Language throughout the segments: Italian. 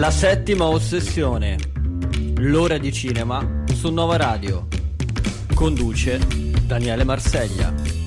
La settima ossessione. L'ora di cinema su Nuova Radio. Conduce Daniele Marseglia.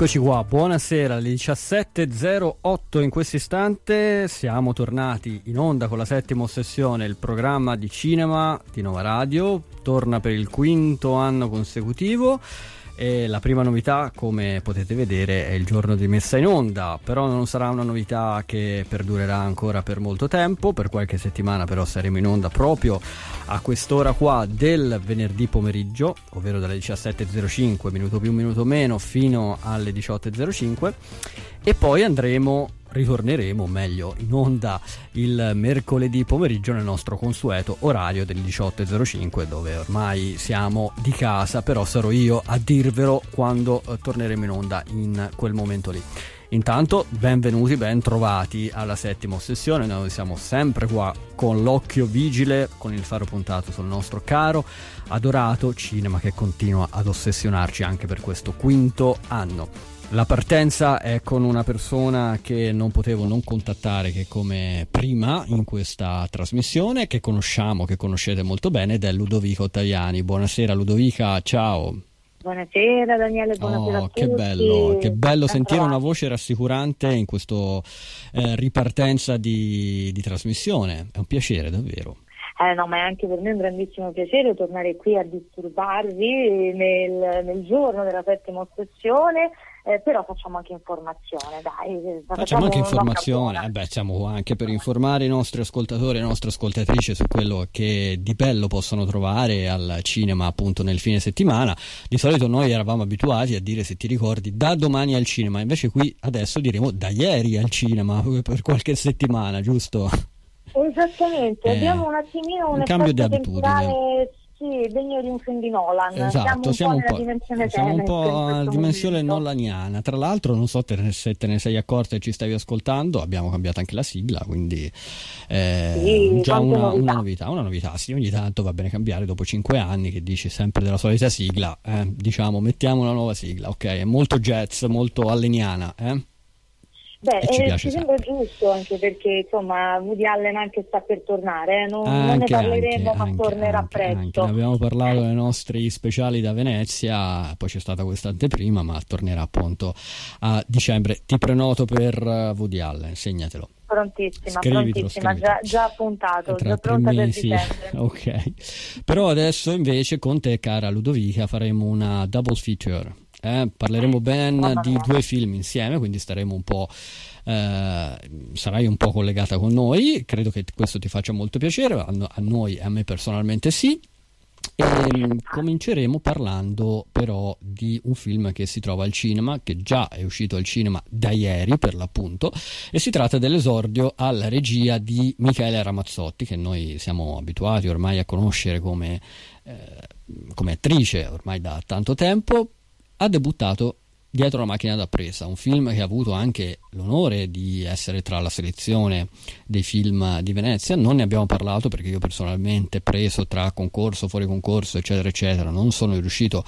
Eccoci qua, buonasera, alle 17.08 in questo istante. Siamo tornati in onda con la settima ossessione, il programma di cinema di Nova Radio, torna per il quinto anno consecutivo e la prima novità, come potete vedere, è il giorno di messa in onda, però non sarà una novità che perdurerà ancora per molto tempo, per qualche settimana però saremo in onda proprio a quest'ora qua del venerdì pomeriggio, ovvero dalle 17.05, minuto più, minuto meno, fino alle 18.05 e poi andremo ritorneremo meglio in onda il mercoledì pomeriggio nel nostro consueto orario delle 18.05 dove ormai siamo di casa però sarò io a dirvelo quando eh, torneremo in onda in quel momento lì Intanto benvenuti, ben trovati alla settima ossessione, noi siamo sempre qua con l'occhio vigile, con il faro puntato sul nostro caro, adorato cinema che continua ad ossessionarci anche per questo quinto anno. La partenza è con una persona che non potevo non contattare che come prima in questa trasmissione, che conosciamo, che conoscete molto bene, ed è Ludovica Ottaviani. Buonasera Ludovica, ciao. Buonasera Daniele, buonasera oh, a tutti. Che bello, che bello sentire una voce rassicurante in questa eh, ripartenza di, di trasmissione. È un piacere davvero. Eh, no, ma è anche per me un grandissimo piacere tornare qui a disturbarvi nel, nel giorno della settima ossessione eh, però facciamo anche informazione, dai. Eh, facciamo anche informazione, eh beh, siamo qua anche per informare i nostri ascoltatori e le nostre ascoltatrici su quello che di bello possono trovare al cinema appunto nel fine settimana. Di solito noi eravamo abituati a dire, se ti ricordi, da domani al cinema, invece qui adesso diremo da ieri al cinema per qualche settimana, giusto? Esattamente, eh, abbiamo un attimino un, un cambio di abitudine sì, degno di un film di Nolan. Esatto, siamo un po', dimensione, siamo un po dimensione nolaniana. Tra l'altro, non so te, se te ne sei accorta e ci stavi ascoltando, abbiamo cambiato anche la sigla, quindi eh, sì, già una novità. una novità. Una novità, sì, ogni tanto va bene cambiare dopo cinque anni che dici sempre della solita sigla, eh, diciamo mettiamo una nuova sigla, ok? È molto jazz, molto alleniana, eh? Beh, ci, eh, ci sembra giusto anche perché insomma Woody Allen anche sta per tornare, eh? non, anche, non, ne parleremo anche, ma anche, tornerà presto. Ne abbiamo parlato nei nostri speciali da Venezia, poi c'è stata questa anteprima ma tornerà appunto a dicembre. Ti prenoto per uh, Woody Allen, segnatelo. Prontissima, scrivitelo, prontissima, già, già appuntato, Tra già pronta mesi. per dicembre. ok, però adesso invece con te cara Ludovica faremo una double feature eh, parleremo ben di due film insieme, quindi staremo un po'. Eh, sarai un po' collegata con noi. Credo che questo ti faccia molto piacere. A, a noi e a me personalmente sì. E ehm, cominceremo parlando però di un film che si trova al cinema, che già è uscito al cinema da ieri per l'appunto, e si tratta dell'esordio alla regia di Michele Ramazzotti, che noi siamo abituati ormai a conoscere come, eh, come attrice ormai da tanto tempo, ha debuttato Dietro la macchina da presa, un film che ha avuto anche l'onore di essere tra la selezione dei film di Venezia. Non ne abbiamo parlato perché io personalmente, preso tra concorso, fuori concorso, eccetera, eccetera, non sono riuscito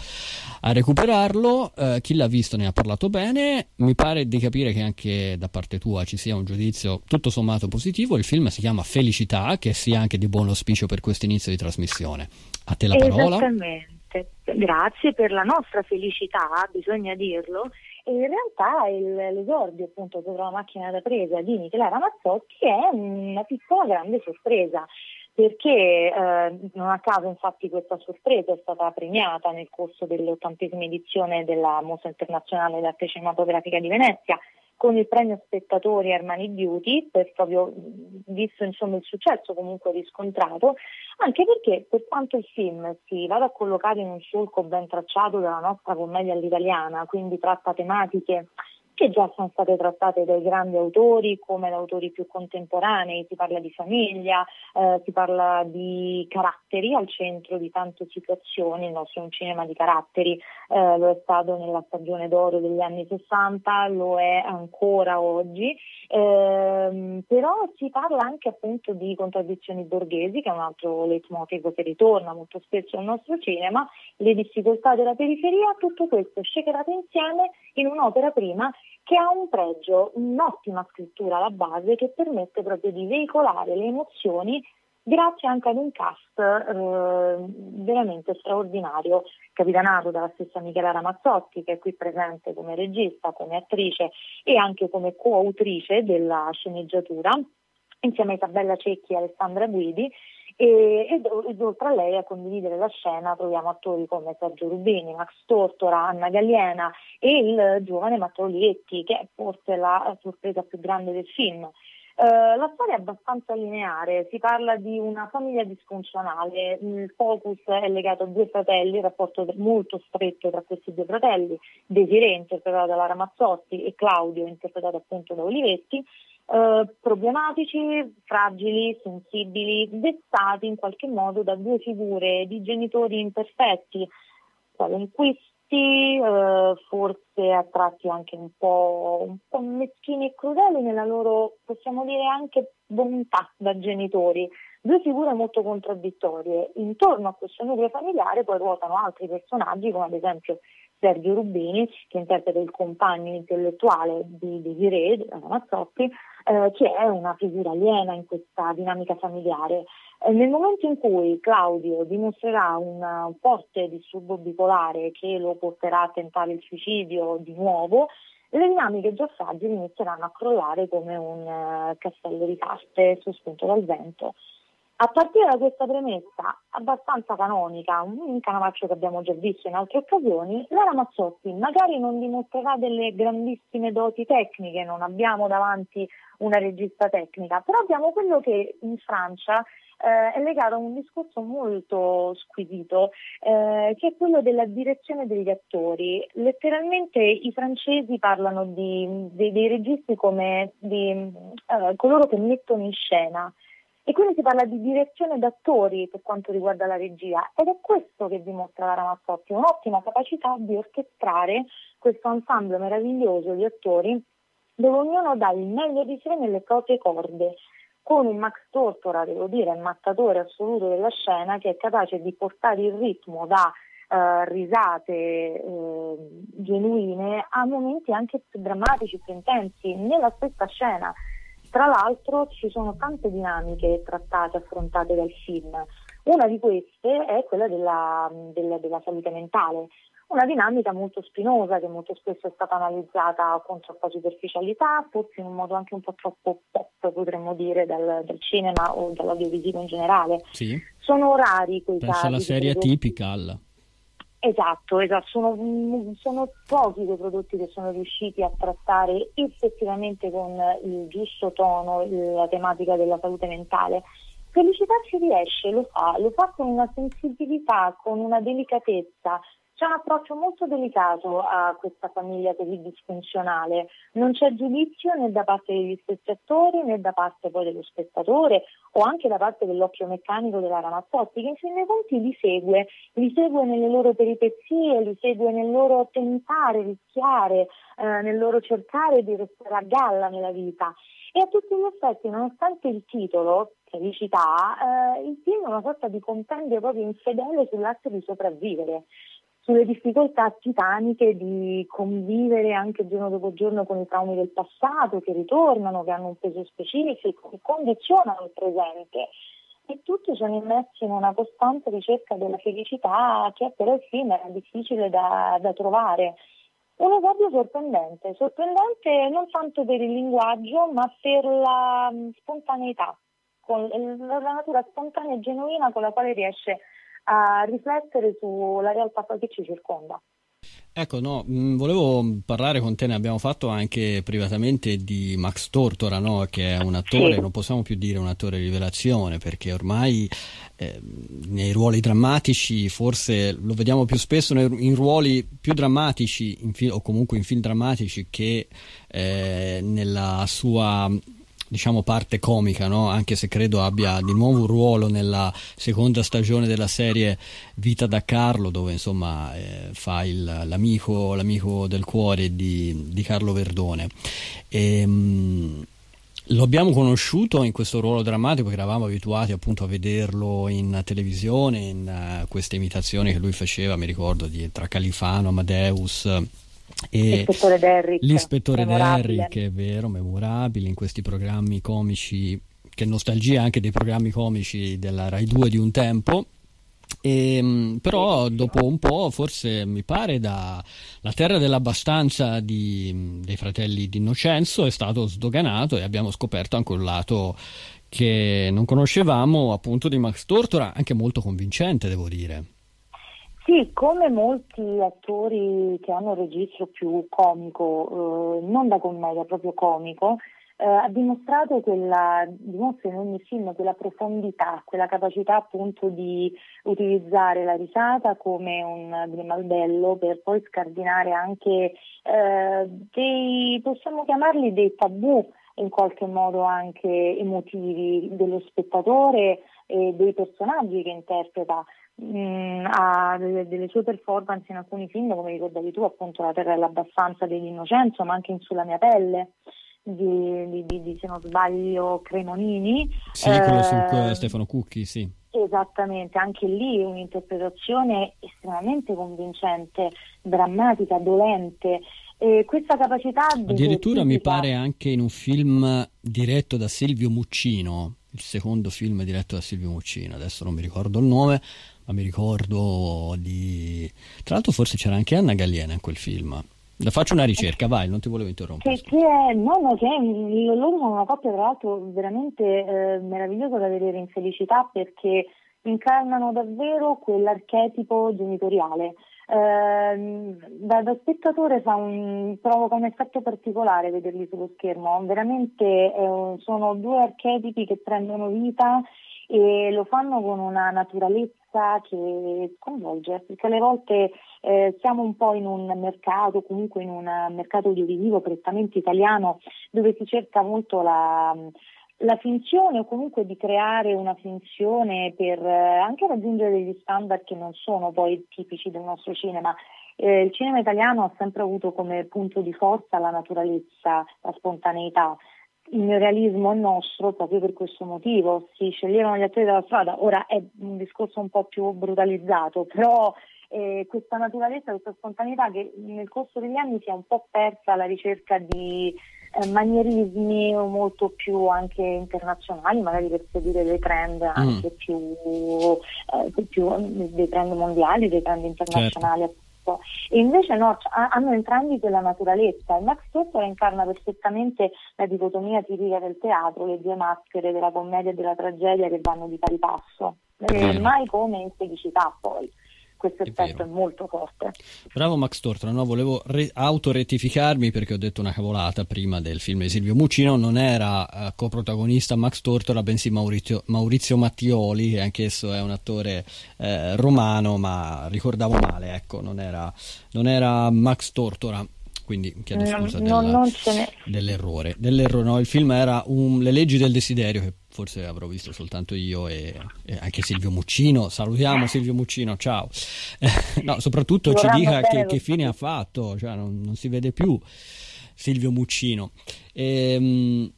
a recuperarlo. Eh, chi l'ha visto ne ha parlato bene. Mi pare di capire che anche da parte tua ci sia un giudizio tutto sommato positivo. Il film si chiama Felicità, che sia anche di buon auspicio per questo inizio di trasmissione. A te la parola. Esattamente grazie per la nostra felicità, bisogna dirlo, e in realtà il, l'esordio appunto per la macchina da presa di Michele Ramazzotti è una piccola grande sorpresa perché eh, non a caso infatti questa sorpresa è stata premiata nel corso dell'ottantesima edizione della Mostra Internazionale d'Arte Cinematografica di Venezia con il premio spettatori Armani Beauty, per proprio visto insomma, il successo comunque riscontrato, anche perché per quanto il film si vada a collocare in un solco ben tracciato dalla nostra commedia all'italiana, quindi tratta tematiche che già sono state trattate dai grandi autori come da autori più contemporanei, si parla di famiglia, eh, si parla di caratteri al centro di tante situazioni, il nostro è un cinema di caratteri, eh, lo è stato nella stagione d'oro degli anni 60, lo è ancora oggi, eh, però si parla anche appunto di contraddizioni borghesi, che è un altro leitmotiv che ritorna molto spesso nel nostro cinema, le difficoltà della periferia, tutto questo shakerato insieme in un'opera prima che ha un pregio, un'ottima scrittura alla base che permette proprio di veicolare le emozioni grazie anche ad un cast eh, veramente straordinario, capitanato dalla stessa Michela Ramazzotti che è qui presente come regista, come attrice e anche come coautrice della sceneggiatura, insieme a Isabella Cecchi e Alessandra Guidi e, ed, ed, oltre a lei a condividere la scena troviamo attori come Sergio Rubini, Max Tortora, Anna Galliena e il giovane Matteo Lietti che è forse la sorpresa più grande del film. Uh, la storia è abbastanza lineare, si parla di una famiglia disfunzionale, il focus è legato a due fratelli, il rapporto molto stretto tra questi due fratelli, Desiree interpretato da Lara Mazzotti e Claudio interpretato appunto da Olivetti, eh, problematici, fragili, sensibili, dettati in qualche modo da due figure di genitori imperfetti, qualunquisti, eh, forse a tratti anche un po', un po' meschini e crudeli nella loro, possiamo dire, anche bontà da genitori. Due figure molto contraddittorie. Intorno a questo nucleo familiare poi ruotano altri personaggi, come ad esempio Sergio Rubini, che interpreta il compagno intellettuale di Desiree, Ramazzotti, eh, che è una figura aliena in questa dinamica familiare. Eh, nel momento in cui Claudio dimostrerà un, forte disturbo bipolare che lo porterà a tentare il suicidio di nuovo, le dinamiche già fragili inizieranno a crollare come un uh, castello di carte sospinto dal vento. A partire da questa premessa abbastanza canonica, un canavaccio che abbiamo già visto in altre occasioni, Lara Mazzotti magari non dimostrerà delle grandissime doti tecniche, non abbiamo davanti una regista tecnica, però abbiamo quello che in Francia eh, è legato a un discorso molto squisito, eh, che è quello della direzione degli attori. Letteralmente i francesi parlano di, di, dei registi come di eh, coloro che mettono in scena. E quindi si parla di direzione d'attori per quanto riguarda la regia ed è questo che dimostra la Ramazzotti, un'ottima capacità di orchestrare questo ensemble meraviglioso di attori dove ognuno dà il meglio di sé nelle proprie corde, con un Max Tortora, devo dire, il mattatore assoluto della scena che è capace di portare il ritmo da Uh, risate uh, genuine a momenti anche più drammatici, più intensi, nella stessa scena. Tra l'altro ci sono tante dinamiche trattate, affrontate dal film. Una di queste è quella della, della, della salute mentale, una dinamica molto spinosa che molto spesso è stata analizzata con troppa superficialità, forse in un modo anche un po' troppo pop, potremmo dire, dal, dal cinema o dall'audiovisivo in generale. Sì. Sono rari quei Penso casi. alla serie Typical. Esatto, esatto. Sono, sono, pochi quei prodotti che sono riusciti a trattare effettivamente con il giusto tono la tematica della salute mentale. Felicità ci riesce, lo fa, lo fa con una sensibilità, con una delicatezza, c'è un approccio molto delicato a questa famiglia così disfunzionale, non c'è giudizio né da parte degli stessi attori né da parte poi dello spettatore o anche da parte dell'occhio meccanico della Ramazzotti che in fin dei conti li segue, li segue nelle loro peripezie, li segue nel loro tentare, rischiare, eh, nel loro cercare di restare a galla nella vita. E a tutti gli effetti, nonostante il titolo, felicità, eh, il film è una sorta di compendio proprio infedele sull'atto di sopravvivere sulle difficoltà titaniche di convivere anche giorno dopo giorno con i traumi del passato che ritornano, che hanno un peso specifico, che condizionano il presente e tutti sono immersi in una costante ricerca della felicità che però il film era difficile da, da trovare. Un esordio sorprendente, sorprendente non tanto per il linguaggio ma per la spontaneità, con la natura spontanea e genuina con la quale riesce a riflettere sulla realtà che ci circonda. Ecco, no, mh, mm, volevo parlare con te, ne abbiamo fatto anche privatamente di Max Tortora, no? che è un attore, sì. non possiamo più dire un attore rivelazione, perché ormai eh, nei ruoli drammatici forse lo vediamo più spesso in ruoli più drammatici in fi- o comunque in film drammatici che eh, nella sua diciamo parte comica, no? anche se credo abbia di nuovo un ruolo nella seconda stagione della serie Vita da Carlo, dove insomma eh, fa il, l'amico, l'amico, del cuore di, di Carlo Verdone. E, ehm, mh, lo abbiamo conosciuto in questo ruolo drammatico che eravamo abituati appunto a vederlo in televisione, in uh, queste imitazioni che lui faceva, mi ricordo, di, tra Califano, Amadeus l'ispettore Derrick, l'ispettore Derrick è vero, memorabile in questi programmi comici, che nostalgia anche dei programmi comici della Rai 2 di un tempo. E, ehm, però dopo un po' forse mi pare da la terra dell'abbastanza di, dei fratelli di Innocenzo è stato sdoganato e abbiamo scoperto anche un lato che non conoscevamo appunto di Max Tortora anche molto convincente devo dire sì, come molti attori che hanno un registro più comico, eh, non da commedia, proprio comico, eh, ha dimostrato quella, dimostra in ogni film quella profondità, quella capacità appunto di utilizzare la risata come un grimaldello per poi scardinare anche eh, dei, possiamo chiamarli dei tabù in qualche modo anche emotivi dello spettatore e dei personaggi che interpreta mh, ha delle, delle, sue performance in alcuni film, come ricordavi tu, appunto La terra dell'abbastanza dell'innocenzo, ma anche in Sulla mia pelle. Di, di, di, di se non sbaglio Cremonini sì, quello su eh, Stefano Cucchi sì Esattamente, anche lì un'interpretazione estremamente convincente, drammatica, dolente. E questa capacità di. Addirittura mi pare anche in un film diretto da Silvio Muccino, il secondo film diretto da Silvio Muccino, adesso non mi ricordo il nome, ma mi ricordo di... Tra l'altro forse c'era anche Anna Galliena in quel film. Faccio una ricerca, vai, non ti volevo interrompere. Che, che no, no, che è, loro sono una coppia tra l'altro veramente eh, meravigliosa da vedere in felicità perché incarnano davvero quell'archetipo genitoriale. Eh, da, da, spettatore un, provoca un effetto particolare vederli sullo schermo, veramente eh, sono due archetipi che prendono vita e lo fanno con una naturalezza che sconvolge, perché alle volte eh, siamo un po' in un mercato, comunque in un mercato audiovisivo prettamente italiano, dove si cerca molto la, la finzione o comunque di creare una finzione per eh, anche raggiungere degli standard che non sono poi tipici del nostro cinema. Eh, il cinema italiano ha sempre avuto come punto di forza la naturalezza, la spontaneità. Il neorealismo è nostro proprio per questo motivo, si sceglievano gli attori della strada, ora è un discorso un po' più brutalizzato, però eh, questa naturalezza, questa spontaneità che nel corso degli anni si è un po' persa alla ricerca di eh, manierismi molto più anche internazionali, magari per seguire dei trend mm. anche mm. più, eh, più, dei trend mondiali, dei trend internazionali. Certo. E invece no, hanno entrambi quella naturalezza. Il Max Tortora incarna perfettamente la dicotomia tipica del teatro, le due maschere della commedia e della tragedia che vanno di pari passo. Eh, mai come in felicità poi questo effetto è, è, molto forte. Bravo Max Tortora, no? volevo re- autorettificarmi perché ho detto una cavolata prima del film di Silvio Muccino, non era uh, coprotagonista Max Tortora, bensì Maurizio, Maurizio Mattioli, che anch'esso è un attore eh, romano, ma ricordavo male, ecco, non era, non era Max Tortora quindi chiedo scusa no, della, dell'errore. dell'errore no, il film era un, Le leggi del desiderio che forse avrò visto soltanto io e, e anche Silvio Muccino. Salutiamo Silvio Muccino, ciao. no, soprattutto ci dica che, che, fine ha fatto, cioè non, non, si vede più Silvio Muccino. Ehm,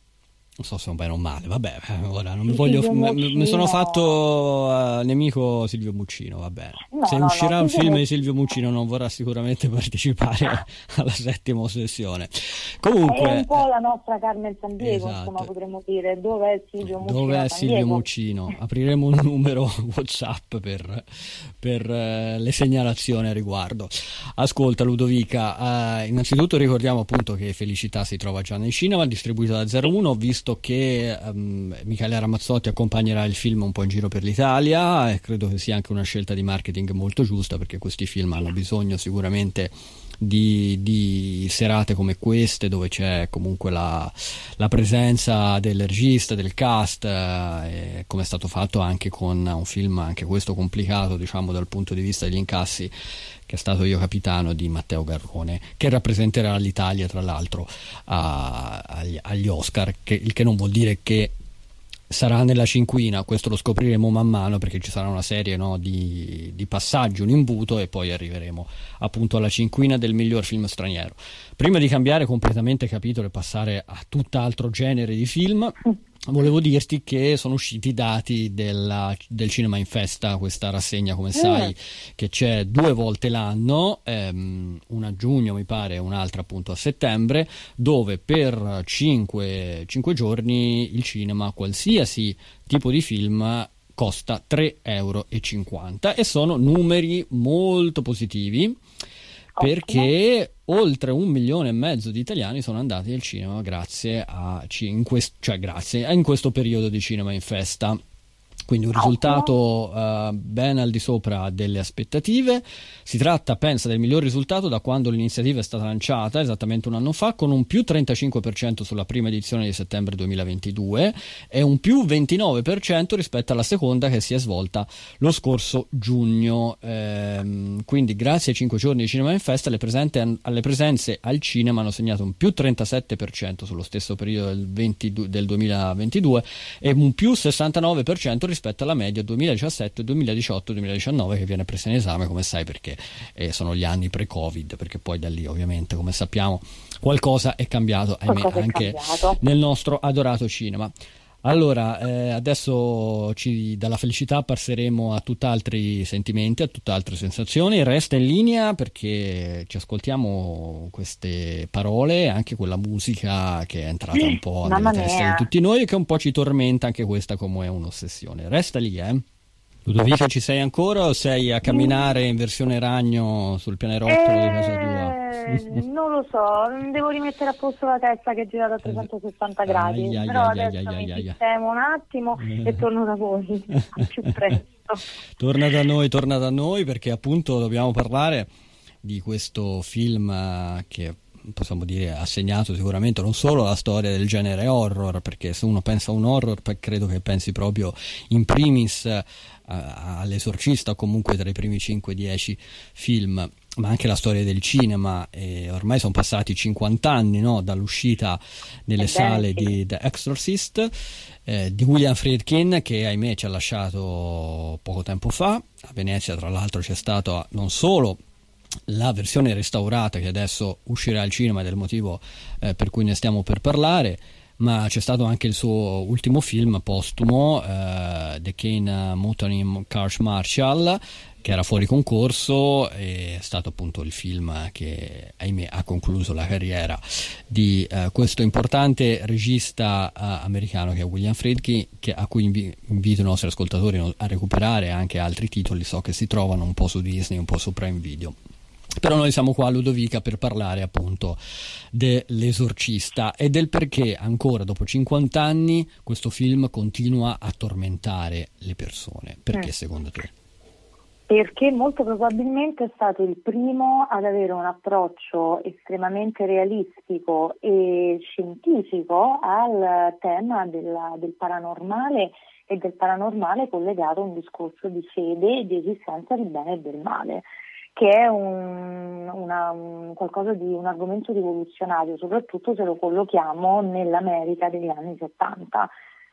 non so se è un bene o male, vabbè, eh, ora non mi voglio. Mi, mi sono fatto uh, nemico Silvio Muccino, va bene. No, se no, uscirà no, un film di Silvio Muccino non vorrà sicuramente partecipare alla settima sessione. Comunque. È un po' la nostra Carmen San Diego, esatto. insomma, potremmo dire. Dove è Silvio Muccino? Dove è Silvio Muccino? Apriremo un numero WhatsApp per, per uh, le segnalazioni a riguardo. Ascolta, Ludovica, uh, innanzitutto ricordiamo appunto che Felicità si trova già nei cinema, distribuita da 01. Ho visto visto che um, Michele Ramazzotti accompagnerà il film un po' in giro per l'Italia e credo che sia anche una scelta di marketing molto giusta perché questi film hanno bisogno sicuramente di, di, serate come queste dove c'è comunque la, la presenza del regista, del cast, eh, come è stato fatto anche con un film anche questo complicato diciamo dal punto di vista degli incassi che è stato io capitano di Matteo Garrone, che rappresenterà l'Italia tra l'altro a, agli, agli, Oscar, che, il che non vuol dire che sarà nella cinquina, questo lo scopriremo man mano perché ci sarà una serie no, di, di, passaggi, un imbuto e poi arriveremo appunto alla cinquina del miglior film straniero. Prima di cambiare completamente capitolo e passare a tutt'altro genere di film, volevo dirti che sono usciti i dati della, del Cinema in Festa, questa rassegna come sai mm. che c'è due volte l'anno, ehm, una a giugno mi pare e un'altra appunto a settembre, dove per 5, 5 giorni il cinema, qualsiasi tipo di film, costa 3,50 euro e sono numeri molto positivi perché oltre un milione e mezzo di italiani sono andati al cinema grazie a in, quest, cioè grazie, in questo periodo di cinema in festa. Quindi un risultato uh, ben al di sopra delle aspettative. Si tratta, pensa, del miglior risultato da quando l'iniziativa è stata lanciata, esattamente un anno fa, con un più 35% sulla prima edizione di settembre 2022 e un più 29% rispetto alla seconda che si è svolta lo scorso giugno. Ehm, quindi grazie ai 5 giorni di Cinema in Festa le alle presenze al cinema hanno segnato un più 37% sullo stesso periodo del, 20, del 2022 e un più 69% rispetto alla media 2017, 2018, 2019 che viene presa in esame, come sai, perché eh, sono gli anni pre-Covid, perché poi da lì ovviamente, come sappiamo, qualcosa è cambiato, ahimè, è anche cambiato. nel nostro adorato cinema. Allora, eh, adesso ci, dalla felicità passeremo a tutt'altri sentimenti, a tutt'altre sensazioni. Resta in linea perché ci ascoltiamo queste parole, anche quella musica che è entrata un po' nella testa di tutti noi e che un po' ci tormenta anche questa come un'ossessione. Resta lì, eh. Ludovica, ci sei ancora o sei a camminare in versione ragno sul pianerottolo di casa tua? Eh, non lo so, devo rimettere a posto la testa che è girata a 360 gradi, ai, ai, però ai, adesso mi sistemo un attimo e eh. torno da voi più presto. torna da noi, torna da noi perché appunto dobbiamo parlare di questo film eh, che possiamo dire ha segnato sicuramente non solo la storia del genere horror perché se uno pensa a un horror credo che pensi proprio in primis all'esorcista o comunque tra i primi 5-10 film ma anche la storia del cinema e ormai sono passati 50 anni no, dall'uscita nelle sale di The Exorcist eh, di William Friedkin che ahimè ci ha lasciato poco tempo fa. A Venezia tra l'altro c'è stato non solo la versione restaurata che adesso uscirà al cinema del motivo eh, per cui ne stiamo per parlare ma c'è stato anche il suo ultimo film postumo, uh, The Kane Mutiny Karsh Marshall, che era fuori concorso, è stato appunto il film che ahimè ha concluso la carriera di uh, questo importante regista uh, americano che è William Friedkin, che, a cui invi- invito i nostri ascoltatori a recuperare anche altri titoli, so che si trovano un po' su Disney, un po' su Prime Video. Però noi siamo qua a Ludovica per parlare appunto dell'esorcista e del perché ancora dopo 50 anni questo film continua a tormentare le persone. Perché eh. secondo te? Perché molto probabilmente è stato il primo ad avere un approccio estremamente realistico e scientifico al tema della, del paranormale e del paranormale collegato a un discorso di fede e di esistenza del bene e del male che è un, una, un, di un argomento rivoluzionario, soprattutto se lo collochiamo nell'America degli anni 70.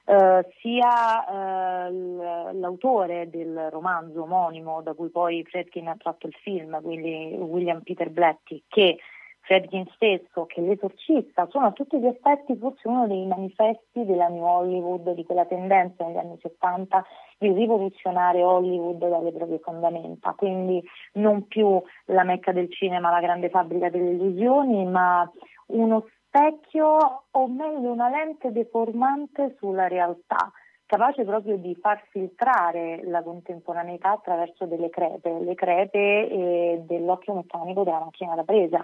Uh, sia uh, l'autore del romanzo omonimo da cui poi Fredkin ha tratto il film, quindi William Peter Blatty, che Fredkin stesso, che l'esorcista, sono a tutti gli aspetti forse uno dei manifesti della New Hollywood, di quella tendenza negli anni 70 di rivoluzionare Hollywood dalle proprie fondamenta, quindi non più la mecca del cinema, la grande fabbrica delle illusioni, ma uno specchio o meglio una lente deformante sulla realtà capace proprio di far filtrare la contemporaneità attraverso delle crepe, le crepe eh, dell'occhio meccanico della macchina da presa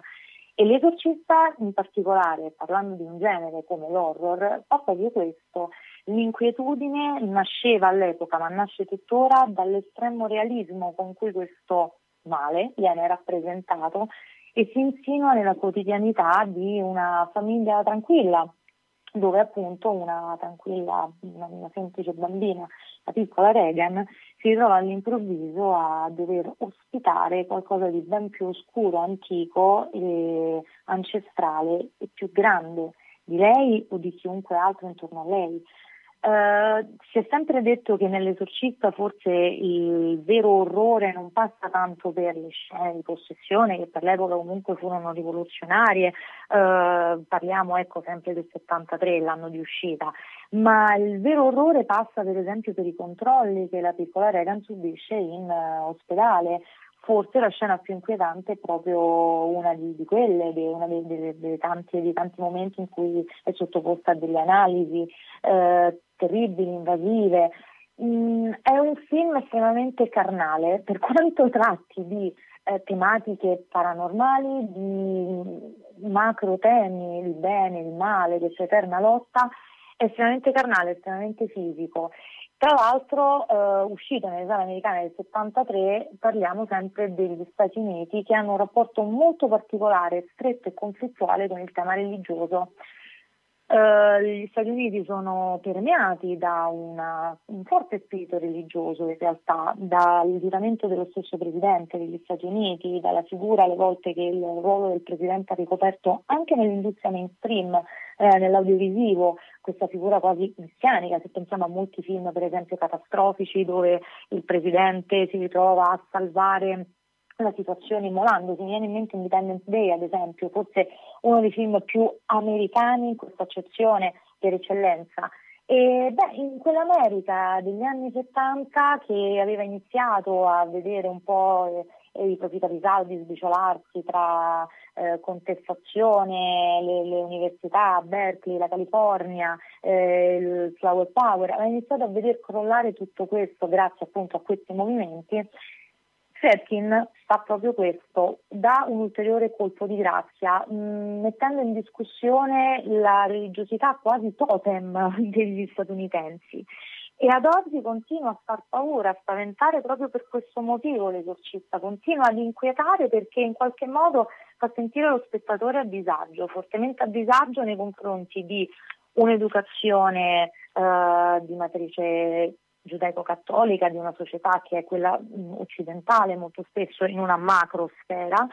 E l'esorcista in particolare, parlando di un genere come l'horror, fa proprio questo. L'inquietudine nasceva all'epoca, ma nasce tuttora, dall'estremo realismo con cui questo male viene rappresentato e si insinua nella quotidianità di una famiglia tranquilla, dove appunto una tranquilla, una, una semplice bambina, la piccola Regan, si trova all'improvviso a dover ospitare qualcosa di ben più oscuro, antico, e ancestrale e più grande di lei o di chiunque altro intorno a lei. Uh, si è sempre detto che nell'esorcista forse il vero orrore non passa tanto per le scene di possessione che per l'epoca comunque furono rivoluzionarie, uh, parliamo ecco sempre del 73, l'anno di uscita, ma il vero orrore passa per esempio per i controlli che la piccola Regan subisce in uh, ospedale, forse la scena più inquietante è proprio una di, di quelle, di una dei, dei, dei, tanti, dei, tanti, momenti in cui è sottoposta a delle analisi. Eh, terribili, invasive. Mm, è un film estremamente carnale, per quanto tratti di eh, tematiche paranormali, di macro temi, il bene, il male, questa eterna lotta, è estremamente carnale, estremamente fisico tra l'altro, eh, uscito nelle sale americane del 73, parliamo sempre degli Stati Uniti che hanno un rapporto molto particolare, stretto e conflittuale con il tema religioso. Uh, gli Stati Uniti sono permeati da una, un forte spirito religioso in realtà, dal giuramento dello stesso Presidente degli Stati Uniti, dalla figura alle volte che il ruolo del Presidente ha ricoperto anche nell'industria mainstream, eh, nell'audiovisivo, questa figura quasi messianica, se pensiamo a molti film per esempio catastrofici dove il Presidente si ritrova a salvare la situazione immolandosi. Mi viene in mente Independence Day, ad esempio, forse uno dei film più americani in questa accezione per eccellenza. E beh, in quell'America degli anni 70 che aveva iniziato a vedere un po' eh, i propri capisaldi sbriciolarsi tra eh, contestazione, le, le, università, Berkeley, la California, eh, il Flower Power, aveva iniziato a vedere crollare tutto questo grazie appunto a questi movimenti Fredkin fa proprio questo, dà un ulteriore colpo di grazia, mh, mm, mettendo in discussione la religiosità quasi totem degli statunitensi. E ad oggi continua a far paura, a spaventare proprio per questo motivo l'esorcista, continua ad inquietare perché in qualche modo fa sentire lo spettatore a disagio, fortemente a disagio nei confronti di un'educazione eh, di matrice giudaico-cattolica di una società che è quella occidentale molto spesso in una macrosfera.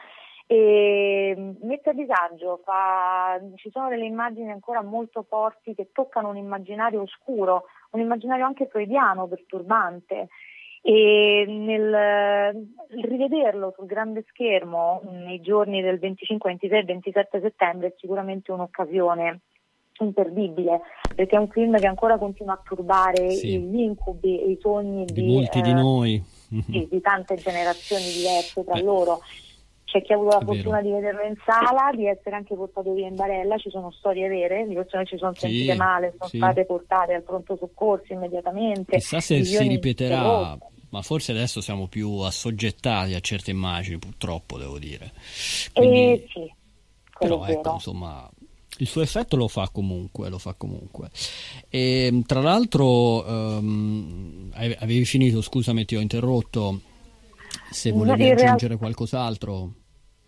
E mette a disagio, fa, ci sono delle immagini ancora molto forti che toccano un immaginario oscuro, un immaginario anche freudiano, perturbante. E nel rivederlo sul grande schermo nei giorni del 25, 26 e 27 settembre è sicuramente un'occasione imperdibile perché è un film che ancora continua a turbare sì. gli incubi e i sogni di, di molti eh, di noi, sì, di tante generazioni diverse tra Beh. loro. C'è chi ha avuto la fortuna di vederlo in sala, di essere anche portato via in barella, ci sono storie vere, di persone che ci sono sentite sì, male, sono sì. state portate al pronto soccorso immediatamente. Chissà se si ripeterà, ma forse adesso siamo più assoggettati a certe immagini, purtroppo devo dire. Quindi, eh, sì, però ecco, insomma, il suo effetto lo fa comunque, lo fa comunque. E, tra l'altro, um, avevi finito, scusami, ti ho interrotto. Se volevi aggiungere qualcos'altro.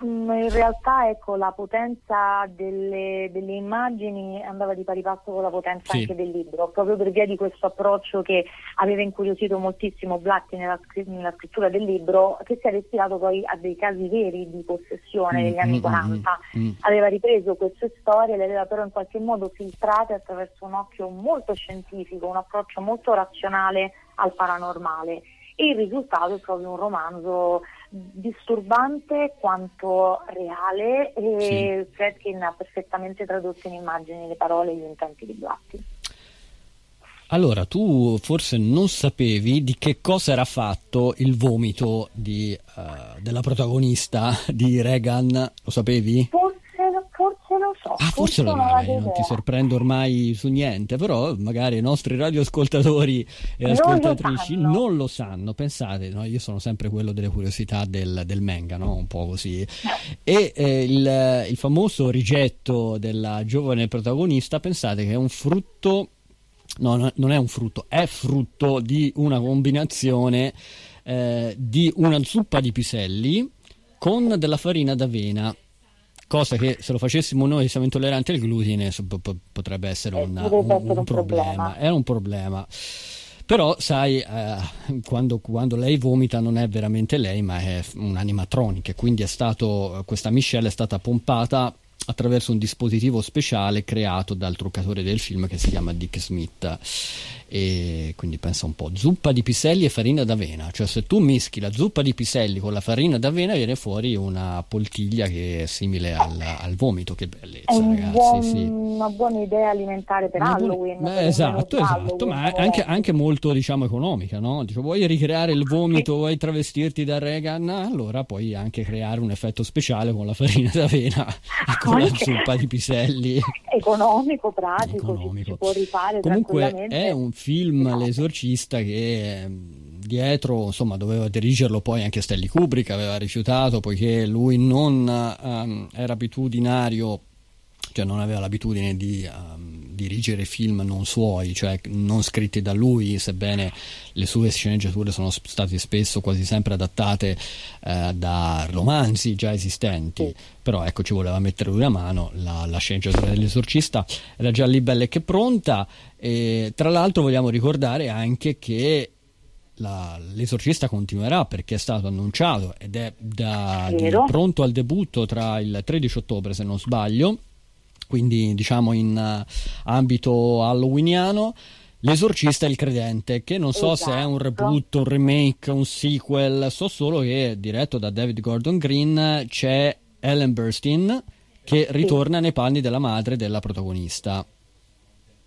Mm, in realtà ecco, la potenza delle, delle, immagini andava di pari passo con la potenza sì. anche del libro, proprio per via di questo approccio che aveva incuriosito moltissimo Blatti nella, nella, scrittura del libro, che si è destinato poi a dei casi veri di possessione mm, negli anni mm, 40. Mm, mm, aveva ripreso queste storie, le aveva però in qualche modo filtrate attraverso un occhio molto scientifico, un approccio molto razionale al paranormale e il risultato è proprio un romanzo disturbante quanto reale e sì. Fredkin ha perfettamente tradotto in immagini le parole e gli intenti di Blatti. Allora, tu forse non sapevi di che cosa era fatto il vomito di, uh, della protagonista di Reagan, lo sapevi? Forse, forse lo so, Ah, forse lo direi, non ti sorprendo ormai su niente, però magari i nostri radioascoltatori e ascoltatrici non lo, non lo sanno. Pensate, no? io sono sempre quello delle curiosità del, del manga, no? un po' così. E eh, il, il famoso rigetto della giovane protagonista, pensate che è un frutto no, non è un frutto, è frutto di una combinazione eh, di una zuppa di piselli con della farina d'avena cosa che se lo facessimo noi siamo intolleranti al glutine potrebbe essere, una, un, un, un, problema. È un problema. Però, sai, eh, quando, quando, lei vomita non è veramente lei, ma è un'animatronica. Quindi è stato, questa miscela è stata pompata attraverso un dispositivo speciale creato dal truccatore del film che si chiama Dick Smith. E quindi pensa un po' zuppa di piselli e farina d'avena. Cioè se tu mischi la zuppa di piselli con la farina d'avena viene fuori una poltiglia che è simile al, al vomito. Che bellezza è un ragazzi buon, sì. una buona idea alimentare per una Halloween buona, beh, esatto esatto. Ma anche, anche, molto diciamo economica no? Dico, vuoi ricreare il vomito vuoi travestirti da Reagan? Allora puoi anche creare un effetto speciale con la farina d'avena. E con la zuppa di piselli economico pratico economico. si può rifare comunque è un film esatto. L'esorcista che ehm, dietro insomma doveva dirigerlo poi anche Stanley Kubrick aveva rifiutato poiché lui non um, era abitudinario cioè non aveva l'abitudine di um, dirigere film non suoi, cioè non scritti da lui, sebbene le sue sceneggiature sono state spesso quasi sempre adattate eh, da romanzi già esistenti, però ecco ci voleva mettere una mano, la, la sceneggiatura dell'esorcista era già lì bella e che pronta, e tra l'altro vogliamo ricordare anche che la, l'esorcista continuerà perché è stato annunciato ed è da, di, pronto al debutto tra il 13 ottobre se non sbaglio quindi diciamo in uh, ambito halloweeniano. L'esorcista e il credente, che non so esatto. se è un esatto. reboot, un remake, un sequel, so solo che diretto da David Gordon Green c'è Ellen Burstyn che ritorna sì. nei panni della madre della protagonista.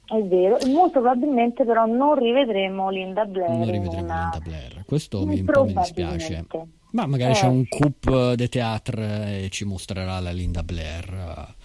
È vero, molto probabilmente però non rivedremo Linda Blair. Non rivedremo una... Linda Blair, questo mi, un po' mi dispiace. Ma magari eh. c'è un coup de théâtre e ci mostrerà la Linda Blair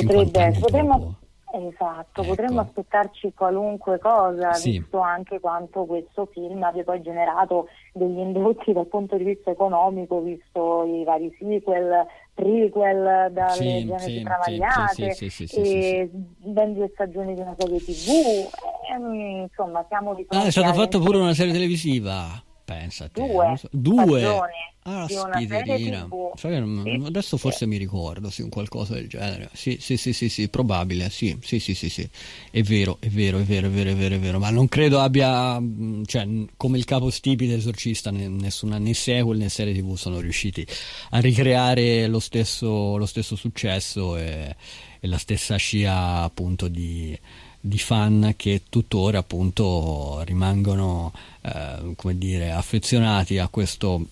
potrebbe potremmo, esatto, ecco. potremmo aspettarci qualunque cosa, sì. visto anche quanto questo film abbia poi generato degli indotti dal punto di vista economico, visto i vari sequel, prequel dalle sì, genesi sì, travagliate sì, e ben due stagioni di una serie tv, e, mm, insomma siamo di Ah, è stata fatta pure una serie televisiva. Pensa te. Due. Due. Ah, spiderina. Sì. Adesso forse sì. mi ricordo, sì, un qualcosa del genere. Sì, sì, sì, sì, sì, probabile. Sì, sì, sì, sì, sì. È vero, è vero, è vero, è vero, è vero, è vero. Ma non credo abbia, cioè, come il capo stipite esorcista, nessuna, né sequel né serie tv sono riusciti a ricreare lo stesso, lo stesso successo e, e la stessa scia appunto di di fan che tuttora appunto rimangono eh, come dire affezionati a questo,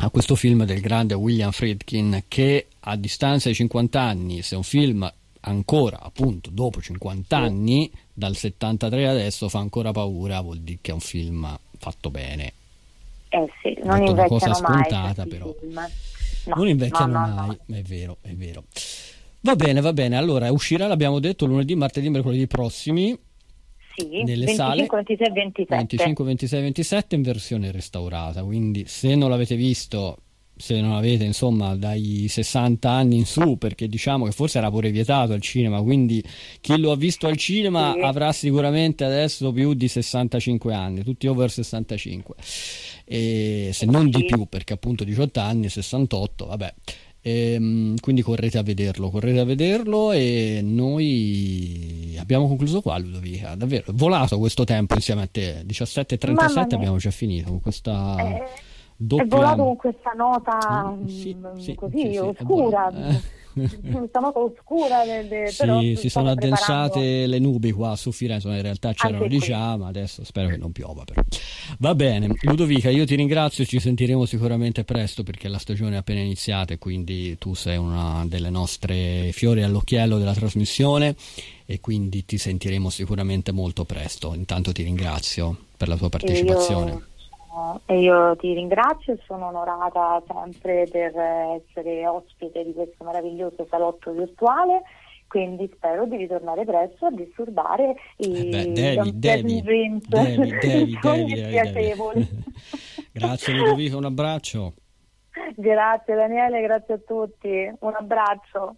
a questo film del grande William Friedkin che a distanza di 50 anni se un film ancora appunto dopo 50 anni dal 73 adesso fa ancora paura vuol dire che è un film fatto bene. Eh sì, non invecchiano una cosa scontata però. no, non invecchiano no, no, mai è vero è vero Va bene, va bene. Allora, uscirà, l'abbiamo detto, lunedì, martedì, mercoledì prossimi. Sì, nelle 25, sale 26, 27. 25, 26, 27 in versione restaurata. Quindi, se non l'avete visto, se non avete insomma dai 60 anni in su, perché diciamo che forse era pure vietato al cinema, quindi chi lo ha visto al cinema sì. avrà sicuramente adesso più di 65 anni, tutti over 65, e se non di più, perché appunto 18 anni, 68, vabbè. E, ehm, quindi correte a vederlo, correte a vederlo e noi abbiamo concluso qua Ludovica, davvero, è volato questo tempo insieme a te, 17.37 abbiamo già finito con questa... Eh, doppia... È volato con questa nota mm, sì, sì, così sì, oscura. Nota oscura de, de, sì, si sono addensate preparando... le nubi qua su Firenze in realtà c'erano di già ma adesso spero che non piova però. va bene Ludovica io ti ringrazio ci sentiremo sicuramente presto perché la stagione è appena iniziata e quindi tu sei una delle nostre fiori all'occhiello della trasmissione e quindi ti sentiremo sicuramente molto presto. Intanto ti ringrazio per la tua partecipazione. io e io ti ringrazio e sono onorata sempre per essere ospite di questo meraviglioso salotto virtuale quindi spero di ritornare presto a disturbare i eh beh, devi, devi, dreams, devi, devi, devi, piacevoli. Grazie Ludovico, un abbraccio. Grazie Daniele, grazie a tutti, un abbraccio.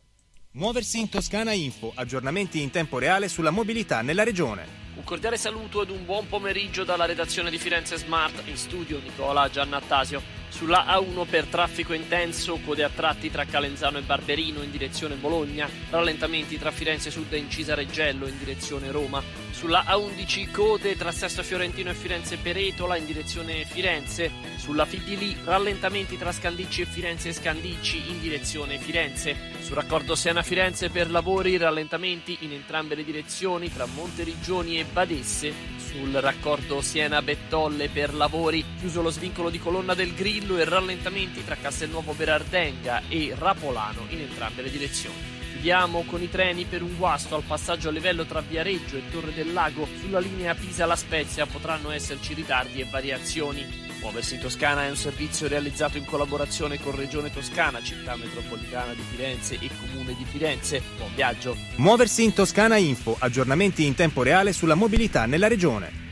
Muoversi in Toscana Info, aggiornamenti in tempo reale sulla mobilità nella regione. Un cordiale saluto ed un buon pomeriggio dalla redazione di Firenze Smart, in studio Nicola Giannattasio. Sulla A1 per traffico intenso, code a tratti tra Calenzano e Barberino in direzione Bologna, rallentamenti tra Firenze Sud e Incisa Reggello in direzione Roma. Sulla A11 code tra Sesto Fiorentino e Firenze Peretola in direzione Firenze. Sulla Figli rallentamenti tra Scandicci e Firenze Scandicci in direzione Firenze. Sul raccordo Siena-Firenze per lavori, rallentamenti in entrambe le direzioni tra Monteriggioni e Badesse. Sul raccordo Siena-Bettolle per lavori, chiuso lo svincolo di Colonna del Grillo e rallentamenti tra Castelnuovo Berardenga e Rapolano in entrambe le direzioni. Chiudiamo con i treni per un guasto al passaggio a livello tra Viareggio e Torre del Lago. Sulla linea Pisa-La Spezia potranno esserci ritardi e variazioni. Muoversi in Toscana è un servizio realizzato in collaborazione con Regione Toscana, Città Metropolitana di Firenze e Comune di Firenze. Buon viaggio! Muoversi in Toscana Info, aggiornamenti in tempo reale sulla mobilità nella regione.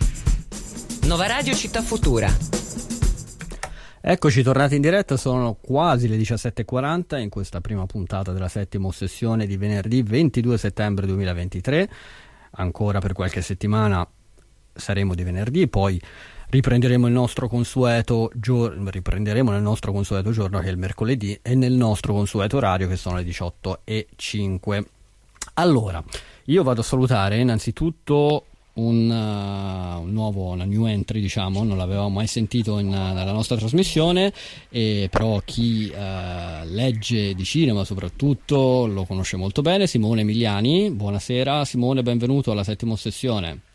Nova Radio Città Futura. Eccoci tornati in diretta, sono quasi le 17.40 in questa prima puntata della settima ossessione di venerdì 22 settembre 2023. Ancora per qualche settimana saremo di venerdì, poi riprenderemo il nostro consueto giorno, riprenderemo nel nostro consueto giorno che è il mercoledì e nel nostro consueto orario che sono le 18 e 5. Allora, io vado a salutare innanzitutto un, uh, un, nuovo, una new entry, diciamo, non l'avevamo mai sentito in, uh, nella nostra trasmissione, e però chi uh, legge di cinema soprattutto lo conosce molto bene, Simone Emiliani. Buonasera Simone, benvenuto alla settima sessione.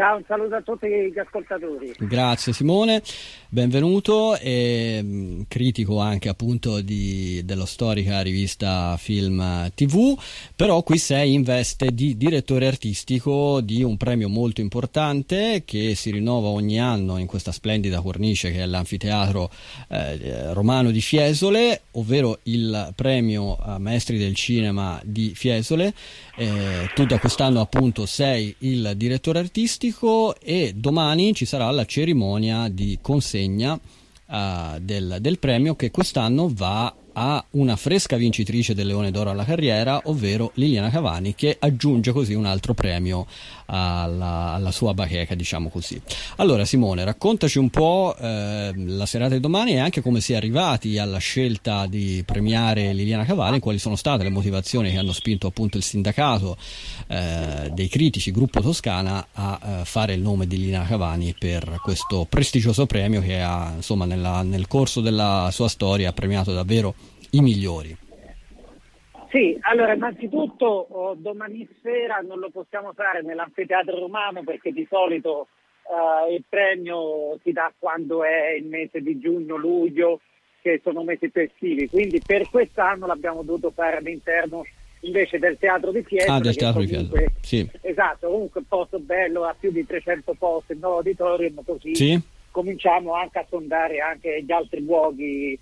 Ciao, un saluto a tutti gli ascoltatori. Grazie Simone, benvenuto e mm, critico anche appunto di, dello storica rivista Film TV, però qui sei in veste di direttore artistico di un premio molto importante che si rinnova ogni anno in questa splendida cornice che è l'anfiteatro eh, romano di Fiesole, ovvero il premio a Maestri del Cinema di Fiesole. Eh, tu da quest'anno appunto sei il direttore artistico e domani ci sarà la cerimonia di consegna uh, del, del premio che quest'anno va a una fresca vincitrice del Leone d'Oro alla carriera, ovvero Liliana Cavani, che aggiunge così un altro premio alla, alla sua bacheca, diciamo così. Allora, Simone, raccontaci un po' eh, la serata di domani e anche come si è arrivati alla scelta di premiare Liliana Cavani, quali sono state le motivazioni che hanno spinto appunto il sindacato eh, dei critici, gruppo Toscana, a eh, fare il nome di Liliana Cavani per questo prestigioso premio che ha, insomma, nella, nel corso della sua storia premiato davvero i migliori? Sì, allora innanzitutto oh, domani sera non lo possiamo fare nell'anfiteatro romano perché di solito uh, il premio si dà quando è il mese di giugno-luglio, che sono mesi più estivi, quindi per quest'anno l'abbiamo dovuto fare all'interno invece del teatro di Fiesole. Ah, del teatro comunque, di Fiesole, sì. Esatto, comunque un posto bello, ha più di 300 posti, il nuovo auditorium, così sì. cominciamo anche a sondare anche gli altri luoghi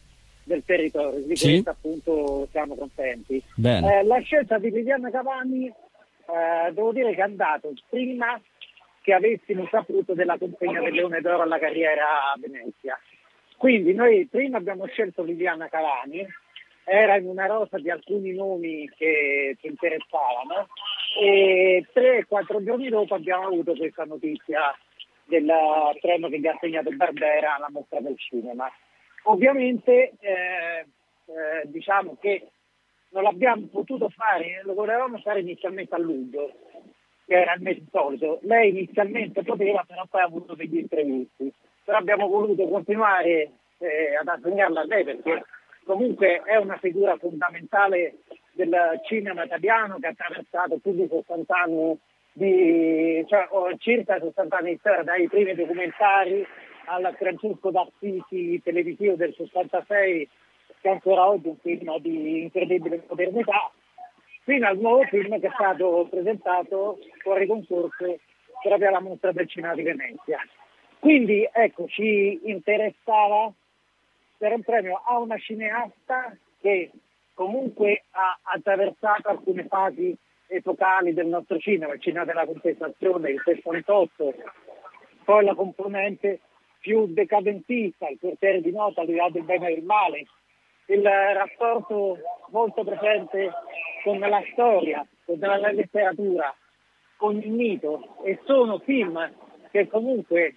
del territorio, di sì. questo appunto siamo contenti. Eh, la scelta di Viviana Cavani eh, devo dire che è andato prima che avessimo saputo della consegna del Leone d'Oro alla carriera a Venezia. Quindi noi prima abbiamo scelto Viviana Cavani, era in una rosa di alcuni nomi che ci interessavano e tre, quattro giorni dopo abbiamo avuto questa notizia del treno che gli ha segnato Barbera alla mostra del cinema. Ovviamente eh, eh, diciamo che non l'abbiamo potuto fare, lo volevamo fare inizialmente a luglio, che era il mese solito. Lei inizialmente poteva, però poi ha avuto degli imprevisti. Però abbiamo voluto continuare eh, ad assegnarla a lei perché comunque è una figura fondamentale del cinema italiano che ha attraversato più di 60 anni di, cioè, circa 60 anni di storia, dai primi documentari al Francesco d'Assisi televisivo del 66 che ancora oggi è un film di incredibile modernità, fino al nuovo film che è stato presentato fuori concorso proprio alla mostra del cinema di Venezia. Quindi ecco, ci interessava per un premio a una cineasta che comunque ha attraversato alcune fasi epocali del nostro cinema, il cinema della contestazione, il 68, poi la componente più decadentista, il portiere di nota, l'idea del bene e del male, il rapporto molto presente con la storia, con la letteratura, con il mito e sono film che comunque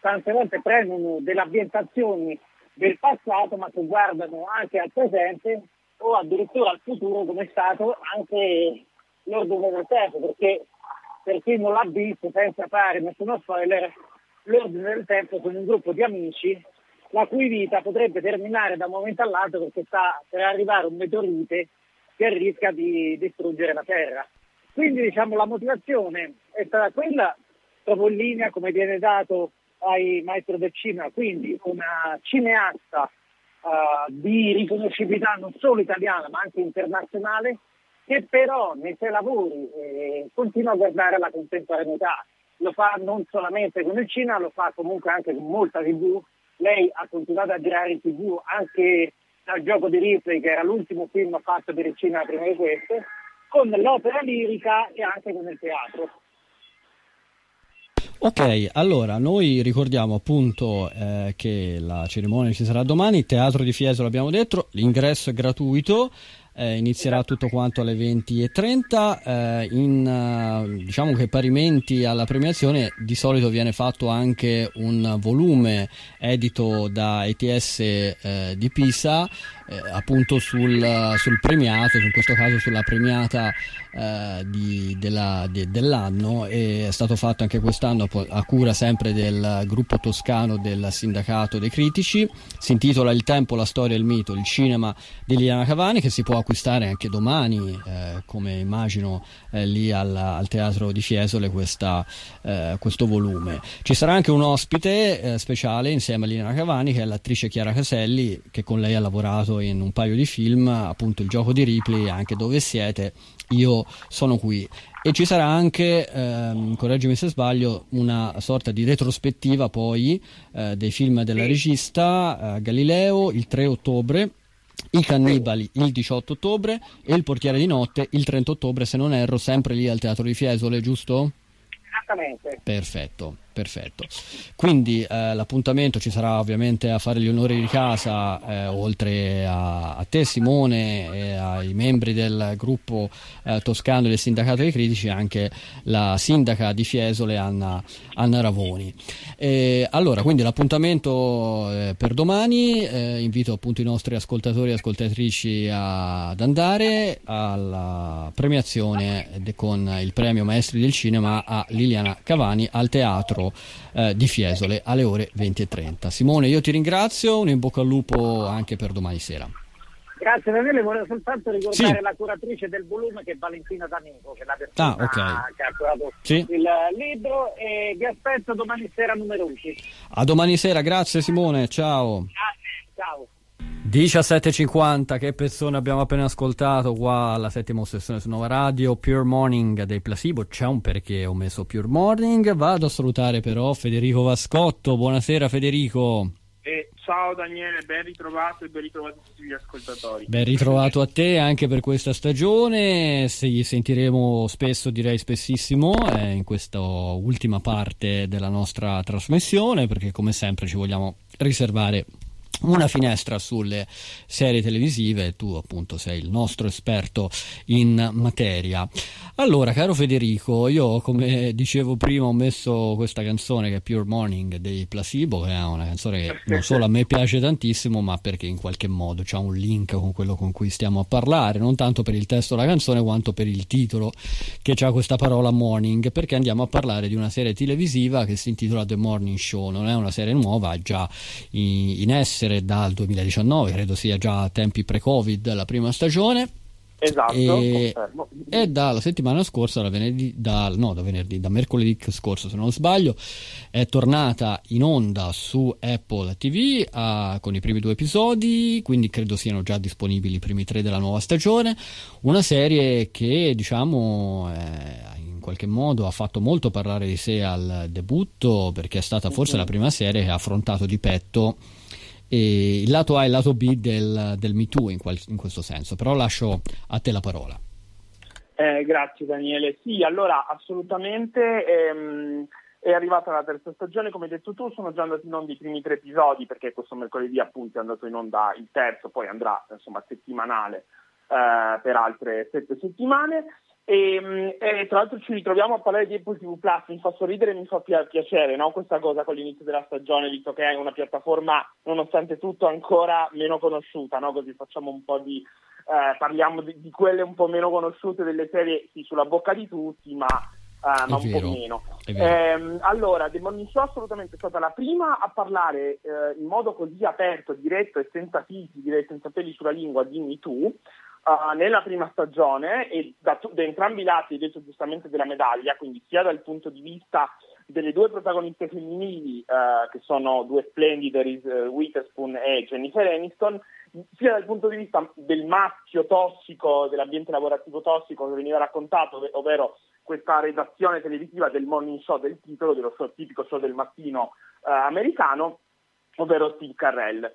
tante volte prendono delle ambientazioni del passato ma che guardano anche al presente o addirittura al futuro come è stato anche l'ordine del tempo perché per chi non l'ha visto senza fare nessuno spoiler l'ordine del tempo sono un gruppo di amici la cui vita potrebbe terminare da un momento all'altro perché sta per arrivare un meteorite che rischia di distruggere la Terra. Quindi diciamo, la motivazione è stata quella proprio in linea come viene dato ai maestri del cinema, quindi una cineasta uh, di riconoscibilità non solo italiana ma anche internazionale che però nei suoi lavori eh, continua a guardare la contemporaneità. Lo fa non solamente con il cinema, lo fa comunque anche con molta tv. Lei ha continuato a girare in tv anche dal gioco di Ripley, che era l'ultimo film fatto per il cinema prima di questo, con l'opera lirica e anche con il teatro. Ok, allora noi ricordiamo appunto eh, che la cerimonia ci sarà domani, Teatro di Fiesolo l'abbiamo detto, l'ingresso è gratuito, eh, inizierà tutto quanto alle 20.30. Eh, in, uh, diciamo che parimenti alla premiazione di solito viene fatto anche un volume edito da ETS eh, di Pisa eh, appunto sul, sul, premiato, in questo caso sulla premiata eh, di, della, de, dell'anno e è stato fatto anche quest'anno a cura sempre del gruppo toscano del sindacato dei critici. Si intitola Il tempo, la storia e il mito, il cinema di Liliana Cavani che si può acquistare anche domani, eh, come immagino eh, lì al, al, Teatro di Fiesole questa, eh, questo volume. Ci sarà anche un ospite eh, speciale insieme a Liliana Cavani che è l'attrice Chiara Caselli che con lei ha lavorato in un paio di film, appunto il gioco di Ripley, anche dove siete, io sono qui. E ci sarà anche, ehm, correggimi se sbaglio, una sorta di retrospettiva poi eh, dei film della regista eh, Galileo il 3 ottobre. I cannibali il 18 ottobre e il portiere di notte il 30 ottobre, se non erro, sempre lì al Teatro di Fiesole, giusto? Esattamente. Perfetto. Perfetto. Quindi eh, l'appuntamento ci sarà ovviamente a fare gli onori di casa, eh, oltre a, a, te Simone e ai membri del gruppo eh, toscano del sindacato dei critici, anche la sindaca di Fiesole Anna, Anna Ravoni. E, allora, quindi l'appuntamento eh, per domani, eh, invito appunto i nostri ascoltatori e ascoltatrici a, ad andare alla premiazione de, con il premio Maestri del Cinema a Liliana Cavani al teatro eh, di Fiesole alle ore 20.30. Simone, io ti ringrazio, un in bocca al lupo anche per domani sera. Grazie Daniele, volevo soltanto ricordare sì. la curatrice del volume che è Valentina D'Amico, che è la persona ah, okay. che ha curato sì. il libro e vi aspetto domani sera numerosi. A domani sera, grazie Simone, ciao. Grazie, ciao. 17.50, che persone abbiamo appena ascoltato qua alla settima sessione su Nuova Radio, Pure Morning dei Placebo, c'è un perché ho messo Pure Morning, vado a salutare però Federico Vascotto, buonasera Federico. Eh, ciao Daniele, ben ritrovato e ben ritrovato tutti gli ascoltatori. Ben ritrovato a te anche per questa stagione, si sentiremo spesso, direi spessissimo, eh, in questa ultima parte della nostra trasmissione, perché come sempre ci vogliamo riservare una finestra sulle serie televisive, tu appunto sei il nostro esperto in materia. Allora, caro Federico, io come dicevo prima ho messo questa canzone che è Pure Morning dei Placebo, che è una canzone che non solo a me piace tantissimo, ma perché in qualche modo c'è un link con quello con cui stiamo a parlare, non tanto per il testo della canzone quanto per il titolo che ha questa parola morning, perché andiamo a parlare di una serie televisiva che si intitola The Morning Show, non è una serie nuova, è già in, essere essere dal 2019, credo sia già a tempi pre-Covid la prima stagione. Esatto, e, e, dalla settimana scorsa, da venerdì, da, no, da venerdì, da mercoledì scorso se non sbaglio, è tornata in onda su Apple TV uh, con i primi due episodi, quindi credo siano già disponibili i primi tre della nuova stagione. Una serie che diciamo eh, in qualche modo ha fatto molto parlare di sé al debutto perché è stata forse la prima serie che ha affrontato di petto e il lato A e il lato B del, del Me Too in, qual, in questo senso, però lascio a te la parola. Eh, grazie Daniele. Sì, allora assolutamente ehm, è arrivata la terza stagione, come hai detto tu, sono già andati in onda i primi tre episodi perché questo mercoledì appunto è andato in onda il terzo, poi andrà insomma settimanale eh, per altre sette settimane. E, mm, e, tra l'altro ci ritroviamo a parlare di Apple TV Plus, mi fa sorridere e mi fa piacere no? questa cosa con l'inizio della stagione, visto che è una piattaforma nonostante tutto ancora meno conosciuta, no? così facciamo un po' di, eh, parliamo di, di, quelle un po' meno conosciute delle serie sì, sulla bocca di tutti, ma, eh, ma un po' meno. Eh, allora, The Morning Show assolutamente è stata la prima a parlare eh, in modo così aperto, diretto e senza filtri, direi senza peli sulla lingua, dimmi tu, Uh, nella prima stagione e da, da, entrambi i lati, detto giustamente, della medaglia, quindi sia dal punto di vista delle due protagoniste femminili, uh, che sono due splendide, Reese Witherspoon e Jennifer Aniston, sia dal punto di vista del maschio tossico, dell'ambiente lavorativo tossico che veniva raccontato, ovvero questa redazione televisiva del morning show del titolo, dello show, tipico show del mattino uh, americano, ovvero Steve Carrell.